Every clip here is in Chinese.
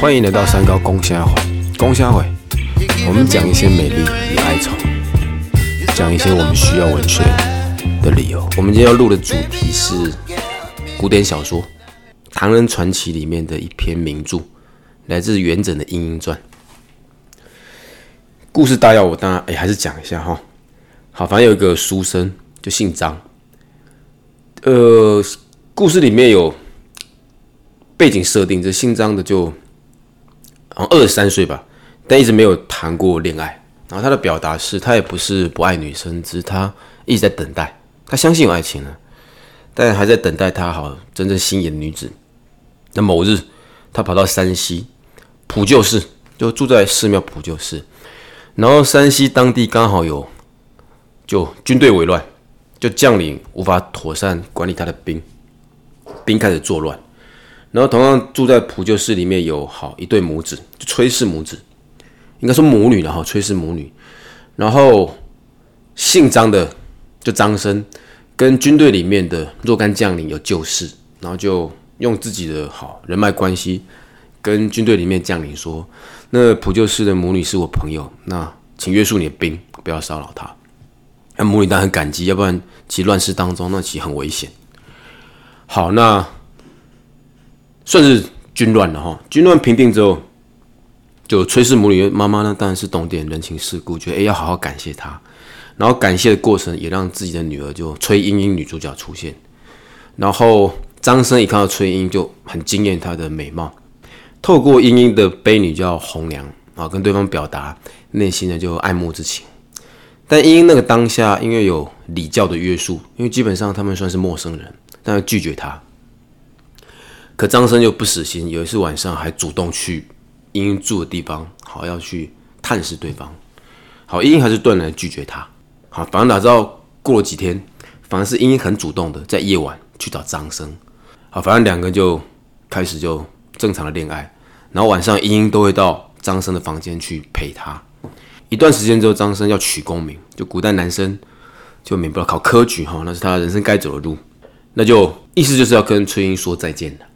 欢迎来到三高公虾会，公虾会，我们讲一些美丽与哀愁，讲一些我们需要文学的理由。我们今天要录的主题是古典小说《唐人传奇》里面的一篇名著，来自元稹的《莺莺传》。故事大要我当然哎还是讲一下哈。好，反正有一个书生就姓张，呃，故事里面有背景设定，这姓张的就好像二十三岁吧，但一直没有谈过恋爱。然后他的表达是他也不是不爱女生，只是他一直在等待，他相信有爱情了，但还在等待他好真正心仪的女子。那某日，他跑到山西普救寺，就住在寺庙普救寺，然后山西当地刚好有。就军队围乱，就将领无法妥善管理他的兵，兵开始作乱。然后同样住在普救寺里面有好一对母子，就崔氏母子，应该说母女了哈，崔氏母女。然后姓张的就张生，跟军队里面的若干将领有旧事，然后就用自己的好人脉关系，跟军队里面将领说：“那普救寺的母女是我朋友，那请约束你的兵，不要骚扰她。”那母女当然很感激，要不然其乱世当中，那其实很危险。好，那算是军乱了哈。军乱平定之后，就崔氏母女妈妈呢，当然是懂点人情世故，觉得哎要好好感谢她。然后感谢的过程，也让自己的女儿就崔莺莺女主角出现。然后张生一看到崔莺，就很惊艳她的美貌。透过莺莺的悲女叫红娘啊，跟对方表达内心的就爱慕之情。但莺莺那个当下，因为有礼教的约束，因为基本上他们算是陌生人，但拒绝他。可张生又不死心，有一次晚上还主动去英英住的地方，好要去探视对方。好，英英还是断然拒绝他。好，反正哪知道过了几天，反而是英英很主动的在夜晚去找张生。好，反正两个人就开始就正常的恋爱，然后晚上英英都会到张生的房间去陪他。一段时间之后，张生要取功名，就古代男生就免不了考科举哈，那是他人生该走的路，那就意思就是要跟崔英说再见了。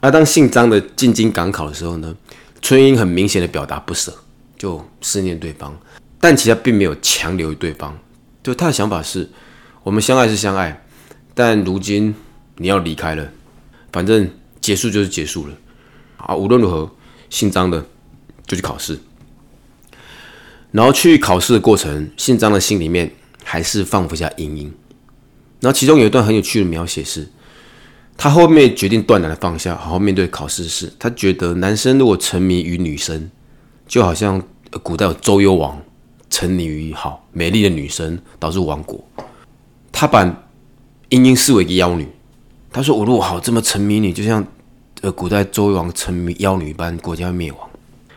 而当姓张的进京赶考的时候呢，春英很明显的表达不舍，就思念对方，但其实并没有强留对方，就他的想法是，我们相爱是相爱，但如今你要离开了，反正结束就是结束了，啊，无论如何，姓张的就去考试。然后去考试的过程，姓张的心里面还是放不下莺莺。然后其中有一段很有趣的描写是，他后面决定断然的放下，好好面对考试试。他觉得男生如果沉迷于女生，就好像古代有周幽王沉迷于好美丽的女生，导致亡国。他把英英视为一个妖女。他说：“我如果好这么沉迷你，就像呃古代周幽王沉迷妖女一般，国家灭亡。”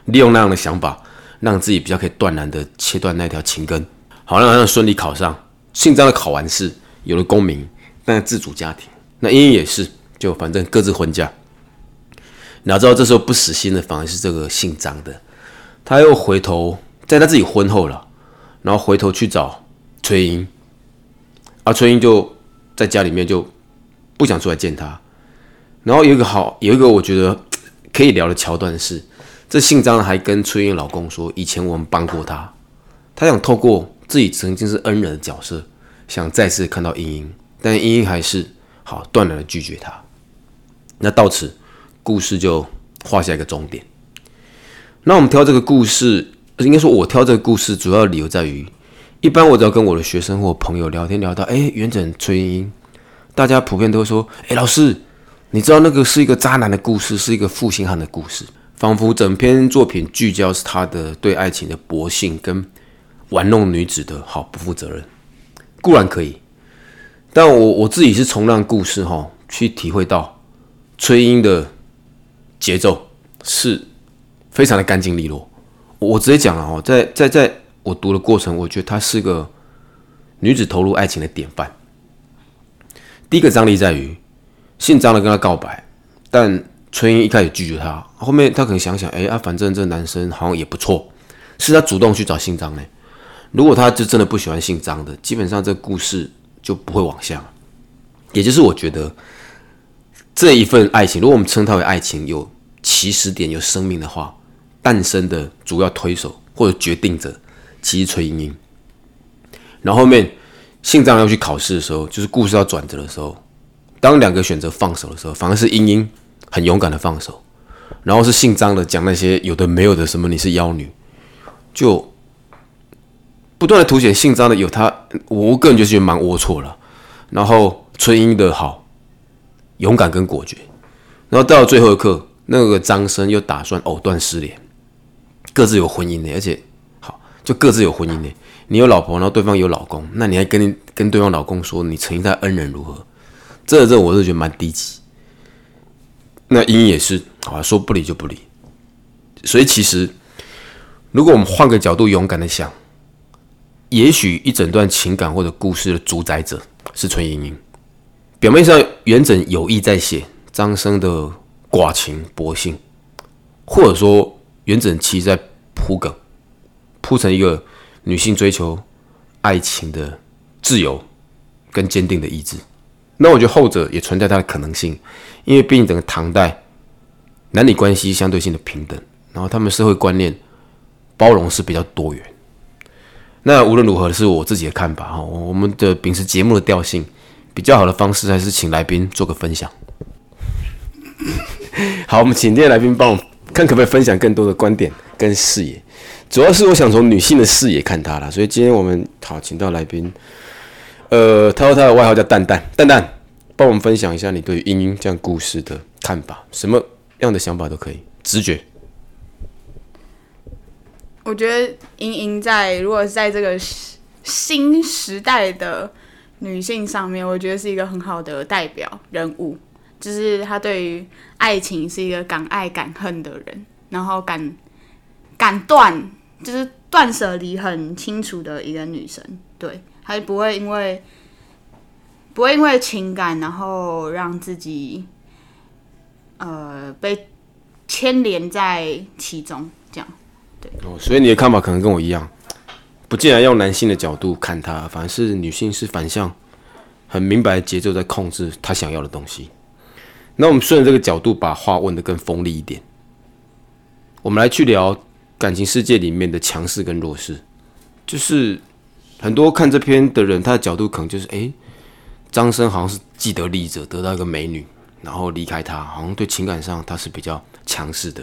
利用那样的想法。让自己比较可以断然的切断那条情根，好让他顺利考上。姓张的考完试，有了功名，但自主家庭。那英英也是，就反正各自婚嫁。哪知道这时候不死心的反而是这个姓张的，他又回头在他自己婚后了，然后回头去找崔英，而崔英就在家里面就不想出来见他。然后有一个好有一个我觉得可以聊的桥段是。这姓张的还跟崔英老公说：“以前我们帮过他，他想透过自己曾经是恩人的角色，想再次看到英英，但英英还是好断然的拒绝他。那到此，故事就画下一个终点。那我们挑这个故事，应该说我挑这个故事主要理由在于，一般我只要跟我的学生或朋友聊天聊到，哎，元稹崔莺莺，大家普遍都会说，哎，老师，你知道那个是一个渣男的故事，是一个负心汉的故事。”仿佛整篇作品聚焦是他的对爱情的薄幸跟玩弄女子的好不负责任，固然可以，但我我自己是从让故事哈去体会到崔英的节奏是非常的干净利落。我直接讲了哈，在在在我读的过程，我觉得她是个女子投入爱情的典范。第一个张力在于姓张的跟他告白，但。崔英一开始拒绝他，后面他可能想想，哎啊，反正这男生好像也不错，是他主动去找姓张的。如果他就真的不喜欢姓张的，基本上这故事就不会往下。也就是我觉得这一份爱情，如果我们称它为爱情，有起始点、有生命的话，诞生的主要推手或者决定者，其实崔莺莺。然后后面信章要去考试的时候，就是故事要转折的时候，当两个选择放手的时候，反而是莺莺很勇敢的放手，然后是姓张的讲那些有的没有的什么你是妖女，就不断的凸显姓张的有他，我个人就觉得蛮龌龊了。然后崔英的好勇敢跟果决，然后到了最后一刻，那个张生又打算藕断丝连，各自有婚姻的，而且好就各自有婚姻的。你有老婆，然后对方有老公，那你还跟跟对方老公说你曾经在恩人如何？这这我是觉得蛮低级。那英也是，啊，说不理就不理。所以其实，如果我们换个角度，勇敢的想，也许一整段情感或者故事的主宰者是崔莺莺。表面上元稹有意在写张生的寡情薄幸，或者说元稹其实在铺梗，铺成一个。女性追求爱情的自由跟坚定的意志，那我觉得后者也存在它的可能性，因为毕竟整个唐代男女关系相对性的平等，然后他们社会观念包容是比较多元。那无论如何是我自己的看法哈，我们的秉持节目的调性，比较好的方式还是请来宾做个分享。好，我们请这些来宾帮我看可不可以分享更多的观点跟视野。主要是我想从女性的视野看她了，所以今天我们好请到来宾，呃，他说他的外号叫蛋蛋，蛋蛋，帮我们分享一下你对于英英这样故事的看法，什么样的想法都可以，直觉。我觉得莹莹在如果是在这个新时代的女性上面，我觉得是一个很好的代表人物，就是她对于爱情是一个敢爱敢恨的人，然后敢敢断。就是断舍离很清楚的一个女生，对，她不会因为不会因为情感，然后让自己呃被牵连在其中，这样，哦，所以你的看法可能跟我一样，不竟然用男性的角度看她，反而是女性是反向，很明白节奏在控制她想要的东西。那我们顺着这个角度把话问的更锋利一点，我们来去聊。感情世界里面的强势跟弱势，就是很多看这篇的人，他的角度可能就是：哎，张生好像是既得利益者，得到一个美女，然后离开他，好像对情感上他是比较强势的。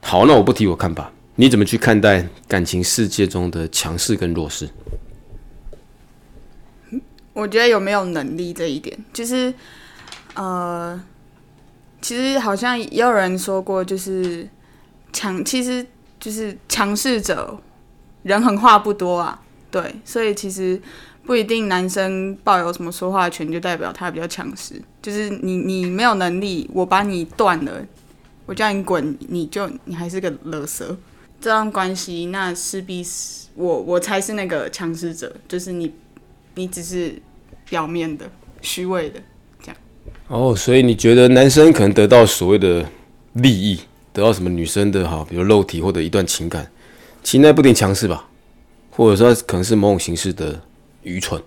好，那我不提我看法，你怎么去看待感情世界中的强势跟弱势？我觉得有没有能力这一点，就是呃，其实好像也有人说过，就是。强其实就是强势者，人狠话不多啊，对，所以其实不一定男生抱有什么说话权就代表他比较强势，就是你你没有能力，我把你断了，我叫你滚，你就你还是个勒色，这段关系那势必是我我才是那个强势者，就是你你只是表面的虚伪的这样。哦，所以你觉得男生可能得到所谓的利益？得到什么女生的哈，比如肉体或者一段情感，其实那不一定强势吧，或者说可能是某种形式的愚蠢。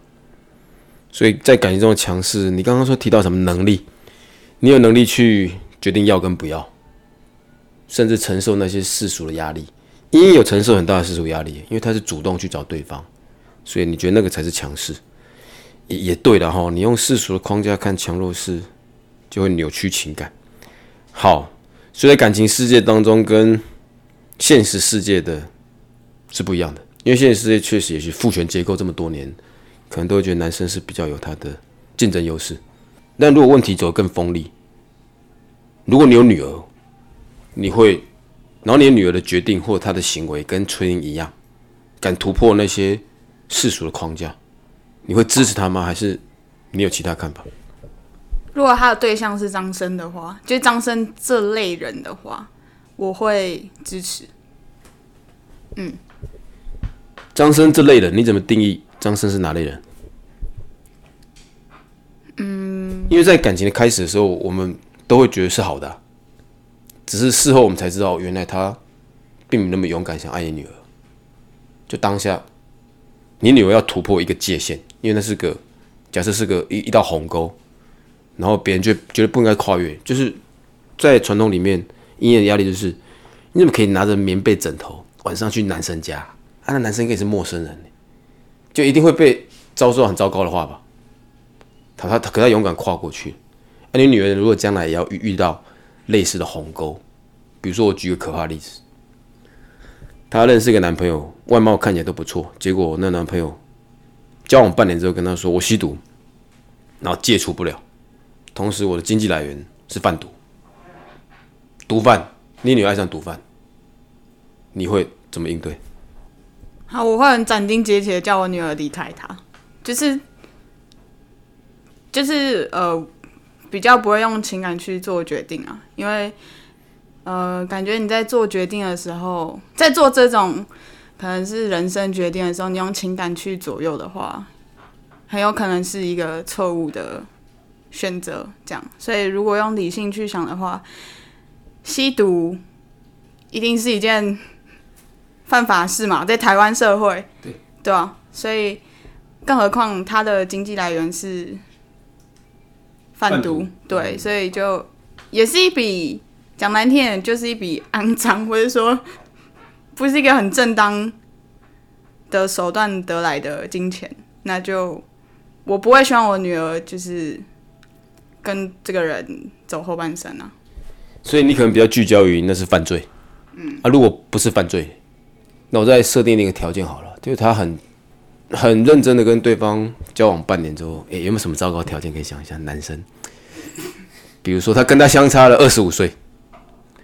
所以在感情中的强势，你刚刚说提到什么能力？你有能力去决定要跟不要，甚至承受那些世俗的压力。因为有承受很大的世俗压力，因为他是主动去找对方，所以你觉得那个才是强势。也也对的哈，你用世俗的框架看强弱势，就会扭曲情感。好。所以在感情世界当中，跟现实世界的是不一样的。因为现实世界确实也是父权结构这么多年，可能都会觉得男生是比较有他的竞争优势。但如果问题走得更锋利，如果你有女儿，你会，然后你女儿的决定或她的行为跟春英一样，敢突破那些世俗的框架，你会支持她吗？还是你有其他看法？如果他的对象是张生的话，就张生这类人的话，我会支持。嗯，张生这类人，你怎么定义张生是哪类人？嗯，因为在感情的开始的时候，我们都会觉得是好的，只是事后我们才知道，原来他并没那么勇敢，想爱你女儿。就当下，你女儿要突破一个界限，因为那是个假设是个一一道鸿沟。然后别人就觉得不应该跨越，就是在传统里面，音乐的压力就是你怎么可以拿着棉被枕头晚上去男生家啊？那男生应该是陌生人，就一定会被遭受很糟糕的话吧？他他可他勇敢跨过去。那你女儿如果将来也要遇遇到类似的鸿沟，比如说我举个可怕例子，她认识一个男朋友，外貌看起来都不错，结果那男朋友交往半年之后跟她说我吸毒，然后戒除不了，同时我的经济来源是贩毒，毒贩，你女儿爱上毒贩，你会怎么应对？好，我会很斩钉截铁的叫我女儿离开他，就是就是呃，比较不会用情感去做决定啊，因为呃，感觉你在做决定的时候，在做这种可能是人生决定的时候，你用情感去左右的话，很有可能是一个错误的选择。这样，所以如果用理性去想的话，吸毒一定是一件犯法事嘛，在台湾社会，对对啊，所以更何况他的经济来源是贩毒，对，所以就也是一笔讲难听点，就是一笔肮脏，或者说 不是一个很正当的手段得来的金钱，那就我不会希望我女儿就是跟这个人走后半生啊。所以你可能比较聚焦于那是犯罪，嗯啊，如果不是犯罪，那我再设定另一个条件好了，就是他很很认真的跟对方交往半年之后，诶、有没有什么糟糕条件可以想一下？男生，比如说他跟他相差了二十五岁，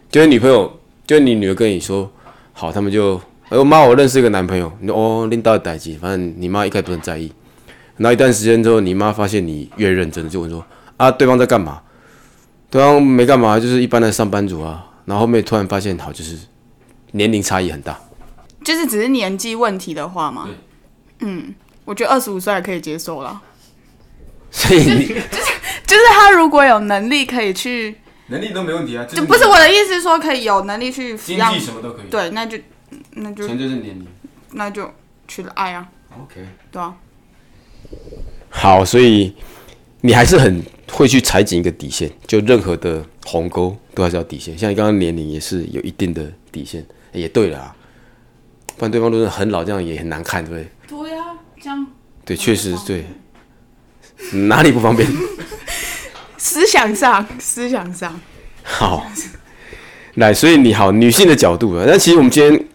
就是女朋友，就是你女儿跟你说，好，他们就，哎呦妈，我认识一个男朋友，你说哦，拎到代机，反正你妈一开始不是很在意，然后一段时间之后，你妈发现你越认真，就问说，啊，对方在干嘛？对方没干嘛，就是一般的上班族啊。然后后面突然发现，好，就是年龄差异很大。就是只是年纪问题的话嘛，嗯，我觉得二十五岁还可以接受啦。所以你就是他如果有能力可以去，能力都没问题啊，就不是我的意思说可以有能力去抚养，什么都可以，对，那就那就纯就是年龄。那就去了爱啊，OK，对啊，好，所以你还是很会去踩紧一个底线，就任何的鸿沟都还是要底线。像你刚刚年龄也是有一定的底线，也对了啊，不然对方都是很老，这样也很难看，对不对？对确实对。哪里不方便？思想上，思想上，好，来，所以你好，女性的角度啊，那其实我们今天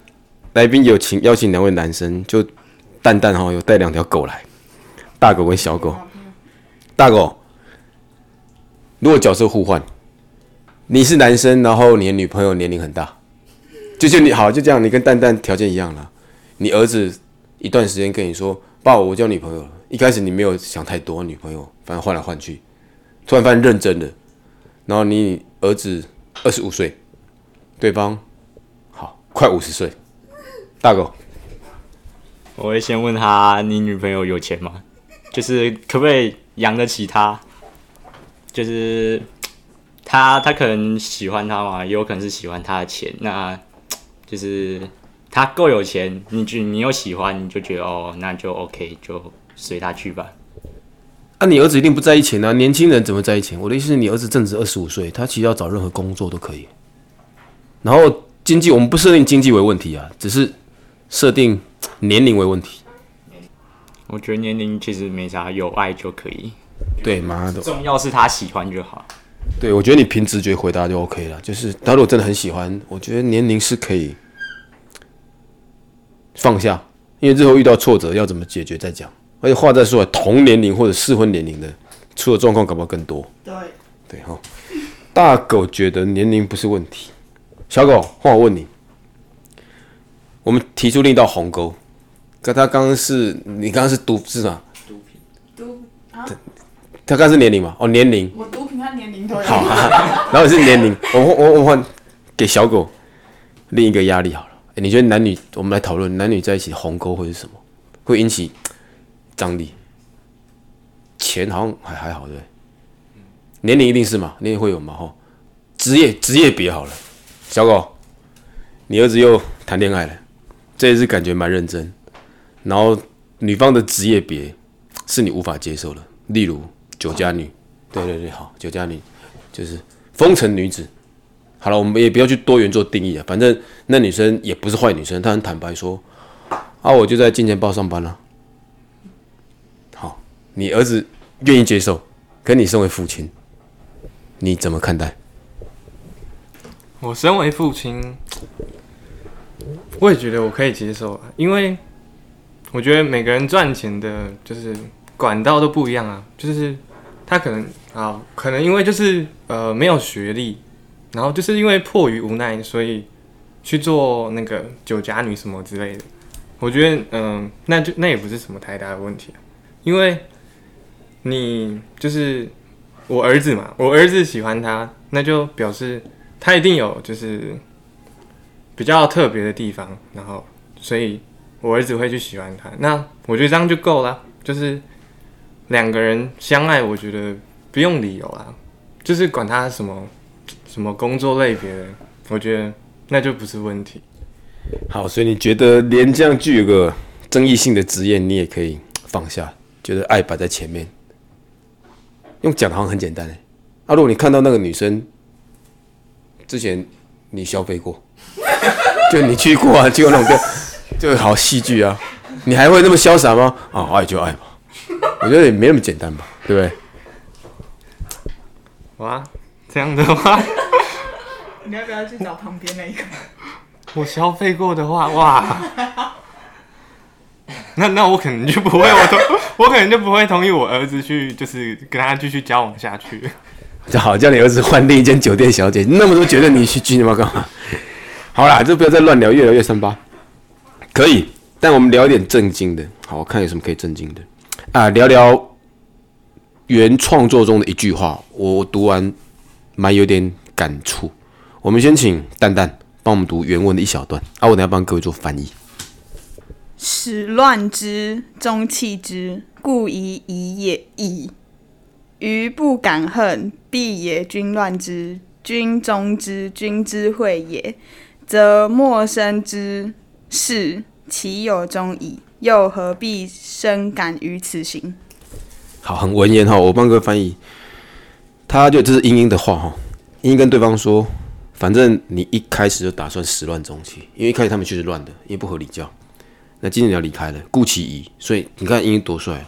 来宾有请邀请两位男生，就蛋蛋哈有带两条狗来，大狗跟小狗。大狗，如果角色互换，你是男生，然后你的女朋友年龄很大，就就你好就这样，你跟蛋蛋条件一样了。你儿子一段时间跟你说：“爸，我交女朋友了。”一开始你没有想太多，女朋友反正换来换去，突然发现认真的，然后你儿子二十五岁，对方好快五十岁，大狗，我会先问他：你女朋友有钱吗？就是可不可以养得起她？就是他他可能喜欢她嘛，也有可能是喜欢她的钱。那就是他够有钱，你就你又喜欢，你就觉得哦，那就 OK，就随他去吧。啊，你儿子一定不在意钱啊，年轻人怎么在意钱？我的意思是你儿子正值二十五岁，他其实要找任何工作都可以。然后经济，我们不设定经济为问题啊，只是设定年龄为问题。我觉得年龄其实没啥，有爱就可以，对，妈的，重要是他喜欢就好。对我觉得你凭直觉回答就 OK 了。就是他如果真的很喜欢，我觉得年龄是可以放下，因为日后遇到挫折要怎么解决再讲。而且话再说来，同年龄或者适婚年龄的出的状况搞不好更多。对，对哈，大狗觉得年龄不是问题。小狗，换我问你，我们提出另一道鸿沟，可他刚刚是你刚刚是毒是吗？毒啊，他刚刚是年龄嘛？哦，年龄。我毒品和年龄都有。好，然后是年龄，我我我换给小狗另一个压力好了。你觉得男女，我们来讨论男女在一起鸿沟会是什么？会引起张力？钱好像还还好，对不对？年龄一定是嘛，年龄会有嘛？吼，职业职业别好了，小狗，你儿子又谈恋爱了，这一次感觉蛮认真，然后女方的职业别是你无法接受的，例如酒家女、对对对，好，酒家女就是风尘女子。好了，我们也不要去多元做定义啊，反正那女生也不是坏女生，她很坦白说，啊，我就在金钱豹上班了。好，你儿子愿意接受，可你身为父亲，你怎么看待？我身为父亲，我也觉得我可以接受啊，因为我觉得每个人赚钱的就是管道都不一样啊，就是他可能啊，可能因为就是呃没有学历，然后就是因为迫于无奈，所以去做那个酒家女什么之类的。我觉得嗯、那就那也不是什么太大的问题，因为你就是我儿子嘛，我儿子喜欢他，那就表示他一定有就是比较特别的地方，然后所以我儿子会去喜欢他。那我觉得这样就够了，就是两个人相爱，我觉得不用理由啊，就是管他什么什么工作类别的，我觉得那就不是问题。好，所以你觉得连这样具有个争议性的职业，你也可以放下，觉得爱摆在前面，用讲的好像很简单哎。啊，如果你看到那个女生之前你消费过，就你去过啊，去过那种就就好戏剧啊，你还会那么潇洒吗？啊，爱就爱吧，我觉得也没那么简单吧，对不对？哇，这样的话，你要不要去找旁边那一个？我消费过的话，哇，那那我可能就不会，我同 我可能就不会同意我儿子去，就是跟他继续交往下去。就好叫你儿子换另一间酒店小姐，那么多酒店你去去你妈干嘛？好啦，就不要再乱聊，越聊越三八。可以，但我们聊一点正经的。好，我看有什么可以正经的啊？聊聊原创作中的一句话，我我读完蛮有点感触。我们先请蛋蛋帮我们读原文的一小段，啊，我等下帮各位做翻译。始乱之，终弃之，故宜宜也矣。余不敢恨，必也君乱之，君中之，君之惠也，则莫生之事，其有终矣。又何必深感于此行？好，很文言哈，我帮各位翻译。他就这是英英的话哈，英英跟对方说，反正你一开始就打算始乱终弃，因为一开始他们确实乱的，因为不合理教。那今天你要离开了，顾其仪，所以你看英英多帅！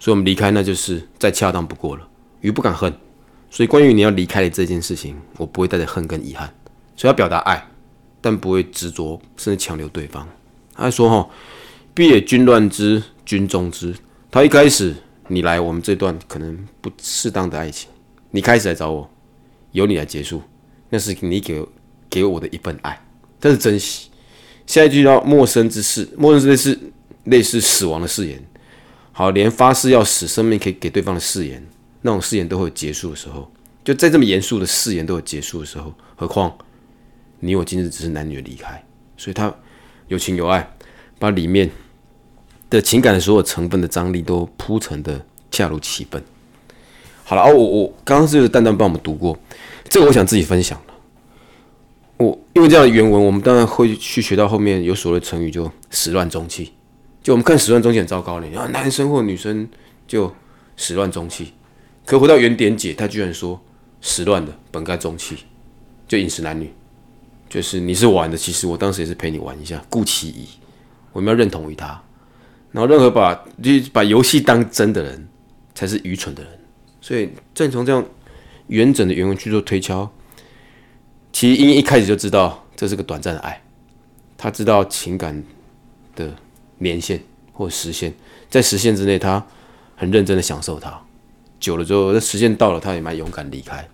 所以我们离开那就是再恰当不过了。鱼不敢恨，所以关于你要离开的这件事情，我不会带着恨跟遗憾，所以要表达爱，但不会执着甚至强留对方。他还说哈，必也君乱之，君终之。他一开始你来我们这段可能不适当的爱情，你开始来找我，由你来结束，那是你给给我的一份爱，这是珍惜。下一句叫陌生之事，陌生之事类似死亡的誓言。好，连发誓要死生命可以给对方的誓言，那种誓言都会有结束的时候。就在这么严肃的誓言都有结束的时候，何况你我今日只是男女的离开，所以他有情有爱，把里面的情感的所有成分的张力都铺陈的恰如其分。好了，哦，我我刚刚是蛋蛋帮我们读过，这个我想自己分享了。我因为这样的原文，我们当然会去学到后面有所谓成语，就始乱终弃。就我们看始乱终弃很糟糕的，然后男生或女生就始乱终弃。可回到原点解，他居然说始乱的本该终弃，就饮食男女，就是你是玩的，其实我当时也是陪你玩一下，顾其仪，我们要认同于他。然后任何把就把游戏当真的人，才是愚蠢的人。所以正从这样完整的原文去做推敲，其实英一开始就知道这是个短暂的爱，他知道情感的年限或时限，在时限之内，他很认真的享受它。久了之后，那时间到了，他也蛮勇敢离开。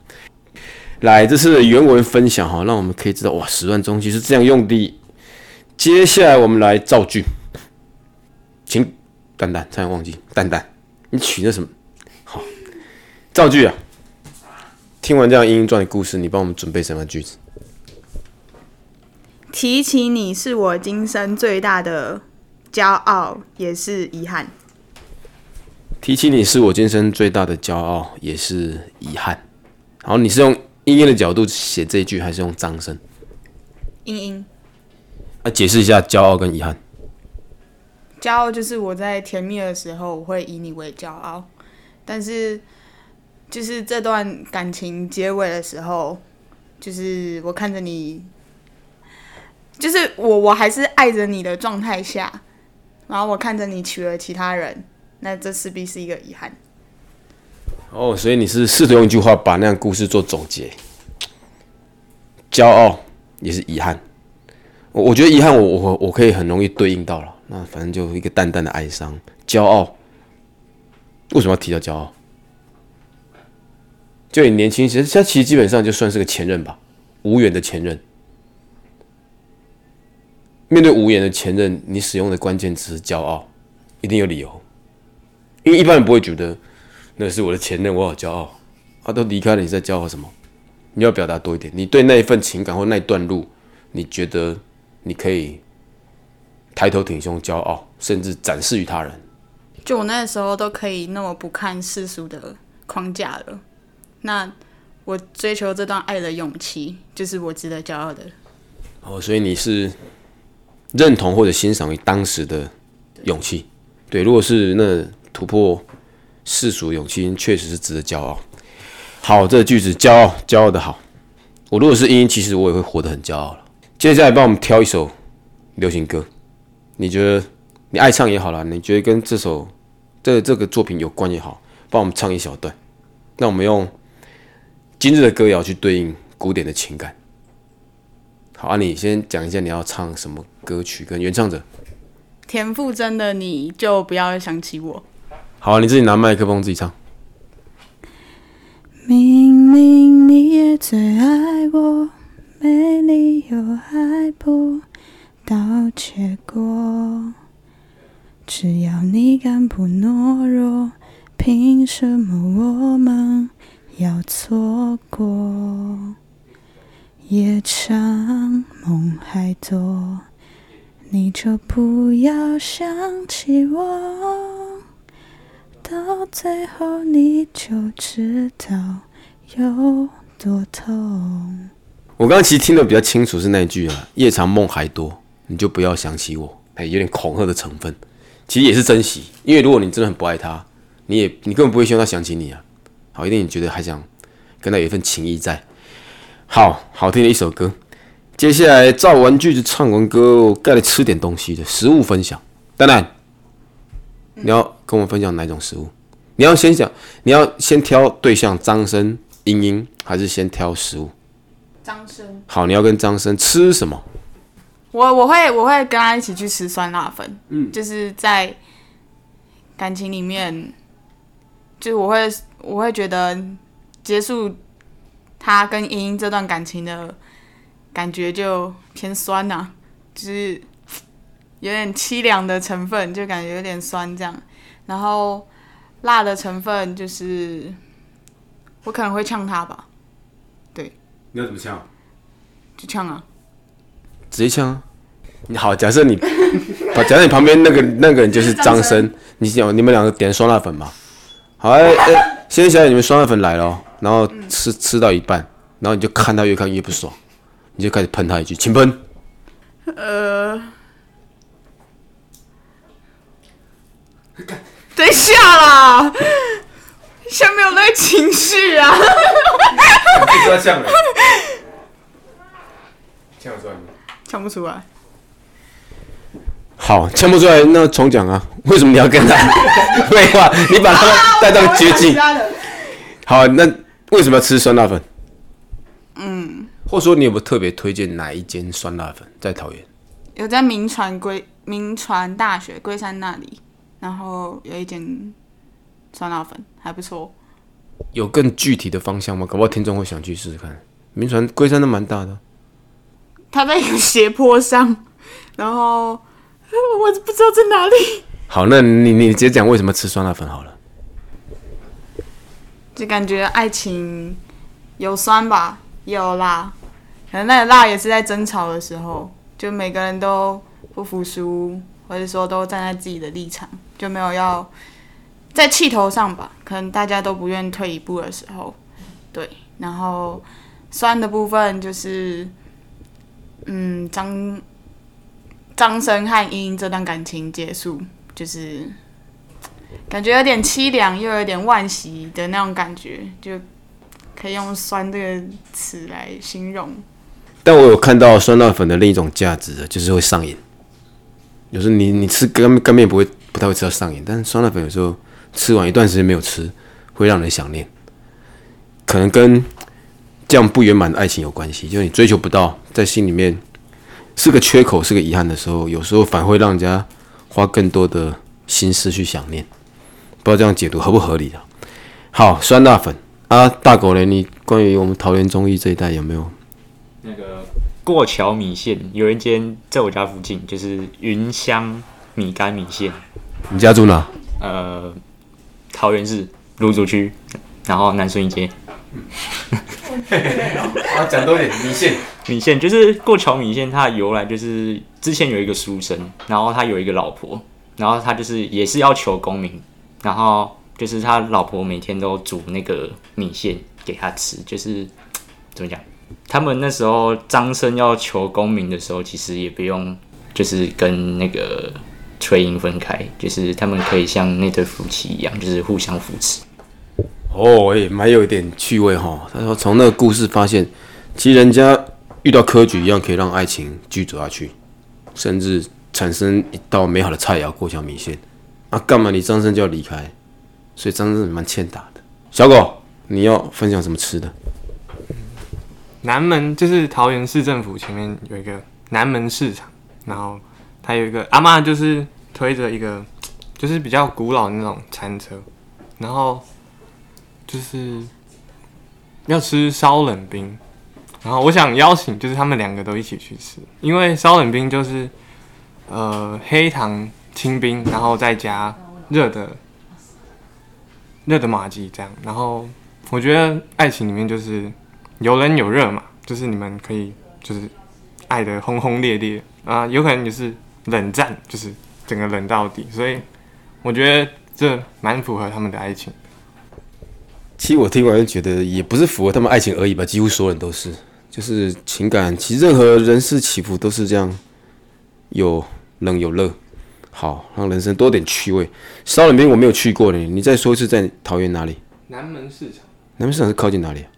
来，这是原文分享哈，让我们可以知道哇，始乱终弃是这样用的。接下来我们来造句，请蛋蛋，差点忘记蛋蛋，你取那什么？好，造句啊！听完这样《英英传》的故事，你帮我们准备什么句子？提起你是我今生最大的骄傲，也是遗憾。提起你是我今生最大的骄傲，也是遗憾。然后你是用英英的角度写这一句，还是用张声？英英，啊，解释一下骄傲跟遗憾。骄傲就是我在甜蜜的时候，我会以你为骄傲，但是就是这段感情结尾的时候，就是我看着你，就是我我还是爱着你的状态下，然后我看着你娶了其他人，那这势必是一个遗憾。哦，所以你是试图用一句话把那样故事做总结。骄傲也是遗憾，我我觉得遗憾我我我可以很容易对应到了。那反正就一个淡淡的哀伤。骄傲为什么要提到骄傲？就你年轻，其实他其实基本上就算是个前任吧，无缘的前任。面对无缘的前任，你使用的关键词是骄傲，一定有理由，因为一般人不会觉得那是我的前任，我好骄傲。他都离开了，你在骄傲什么？你要表达多一点，你对那一份情感或那一段路，你觉得你可以抬头挺胸、骄傲，甚至展示于他人。就我那时候都可以那么不看世俗的框架了，那我追求这段爱的勇气，就是我值得骄傲的。哦，所以你是认同或者欣赏于当时的勇气。对，如果是那突破世俗勇气，确实是值得骄傲。好，这个句子骄傲，骄傲的好。我如果是英英，其实我也会活得很骄傲了。接下来帮我们挑一首流行歌，你觉得你爱唱也好啦，你觉得跟这首这这个作品有关也好，帮我们唱一小段。那我们用今日的歌谣去对应古典的情感。好，啊，你先讲一下你要唱什么歌曲跟原唱者。田馥甄的你就不要想起我。好啊，你自己拿麦克风自己唱。明明你也最爱我，没理由还不到结果。只要你敢不懦弱，凭什么我们要错过？夜长梦还多，你就不要想起我。到最后你就知道有多痛。我刚刚其实听得比较清楚是那句啊，“夜长梦还多，你就不要想起我。”哎，有点恐吓的成分，其实也是珍惜，因为如果你真的很不爱他，你也你根本不会希望他想起你啊。好，一定你觉得还想跟他有一份情谊在。好好听的一首歌，接下来造完句子、唱完歌，我该来吃点东西的食物分享。当然，你要跟我分享哪种食物？你要先想，你要先挑对象张生、英英，还是先挑食物？张生，好，你要跟张生吃什么？我我会我会跟他一起去吃酸辣粉，嗯，就是在感情里面，就是我会我会觉得结束他跟英英这段感情的感觉就偏酸呐、就是有点凄凉的成分，就感觉有点酸这样，然后辣的成分就是我可能会呛他吧，对你要怎么呛？就呛啊，直接呛啊！你好，假设你，假设你旁边那个那个人就是张生，你想你们两个点酸辣粉嘛？好，先想想你们酸辣粉来了哦，然后吃吃到一半，然后你就看他越看越不爽，你就开始喷他一句，请喷。呃，等一下啦，下面有那个情绪啊。不要呛了，呛出来吗？抢不出来，好，呛不出来，那重讲啊！为什么你要跟他？废话，你把他 带到绝境。好，那为什么要吃酸辣粉？嗯，或者说你有没有特别推荐哪一间酸辣粉在桃园？有在民传龟民传大学龟山那里，然后有一间酸辣粉还不错。有更具体的方向吗？搞不好听众会想去试试看。民传龟山都蛮大的，它在一个斜坡上，然后 我不知道在哪里，好，那你你直接讲为什么吃酸辣粉好了。就感觉爱情有酸吧，也有辣，可能那个辣也是在争吵的时候，就每个人都不服输，或者说都站在自己的立场，就没有要在气头上吧，可能大家都不愿退一步的时候，对，然后酸的部分就是，嗯，张张生和英这段感情结束，就是感觉有点凄凉，又有点惋惜的那种感觉，就可以用“酸”这个词来形容。但我有看到酸辣粉的另一种价值，就是会上瘾。有时候你你吃干干面不会不太会吃到上瘾，但是酸辣粉有时候吃完一段时间没有吃，会让人想念。可能跟这样不圆满的爱情有关系，就是你追求不到，在心里面是个缺口，是个遗憾的时候，有时候反而会让人家花更多的心思去想念。不知道这样解读合不合理啊？好，酸辣粉啊，大狗嘞，你关于我们桃园中医这一带有没有？那个过桥米线有一间在我家附近，就是云香米干米线，你家住哪？呃，桃园市芦竹区，然后南顺一街啊，讲多点米线。米线，就是过桥米线，它的由来就是之前有一个书生，然后他有一个老婆，然后他就是也是要求功名，然后就是他老婆每天都煮那个米线给他吃，就是怎么讲？他们那时候张生要求功名的时候，其实也不用就是跟那个崔英分开，就是他们可以像那对夫妻一样，就是互相扶持。哦，也蛮有一点趣味哈。他说从那个故事发现，其实人家遇到科举一样，可以让爱情继续走下去，甚至产生一道美好的菜肴——过桥米线。啊，干嘛你张生就要离开？所以张生蛮欠打的。小狗，你要分享什么吃的？南门就是桃园市政府前面有一个南门市场，然后它有一个阿嬷就是推着一个就是比较古老的那种餐车，然后就是要吃烧冷冰，然后我想邀请就是他们两个都一起去吃，因为烧冷冰就是呃黑糖清冰，然后再加热的热的马吉这样，然后我觉得爱情里面就是。有冷有热嘛，就是你们可以就是爱的轰轰烈烈啊，有可能就是冷战，就是整个冷到底，所以我觉得这蛮符合他们的爱情。其实我听完就觉得也不是符合他们爱情而已吧，几乎所有人都是，就是情感，其实任何人事起伏都是这样，有冷有热，好让人生多点趣味。烧冷冰我没有去过呢，你再说一次，在桃园哪里？南门市场。南门市场是靠近哪里啊？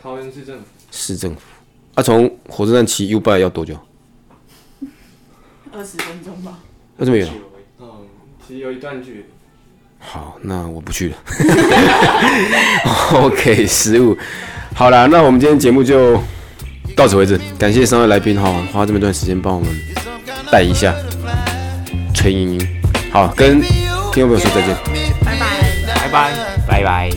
桃园市政府。市政府。啊，从火车站骑 U bike 要多久？二十分钟吧。要这么远？嗯，其实有一段距离。好，那我不去了。OK，失误。好啦，那我们今天节目就到此为止。感谢三位来宾哈，花这么段时间帮我们带一下陈莹莹。好，跟听众朋友说再见。拜拜。拜拜。拜拜。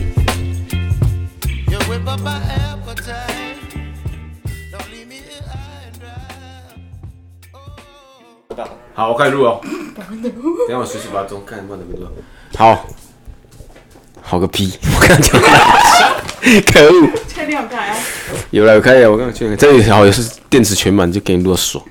好，我开始录哦。等下我随时把钟看放哪边录。好，好个屁！我刚刚讲了，可恶！确定有开啊？有了，有开了，我刚刚确认，这里好像是电池全满，就给你录到爽。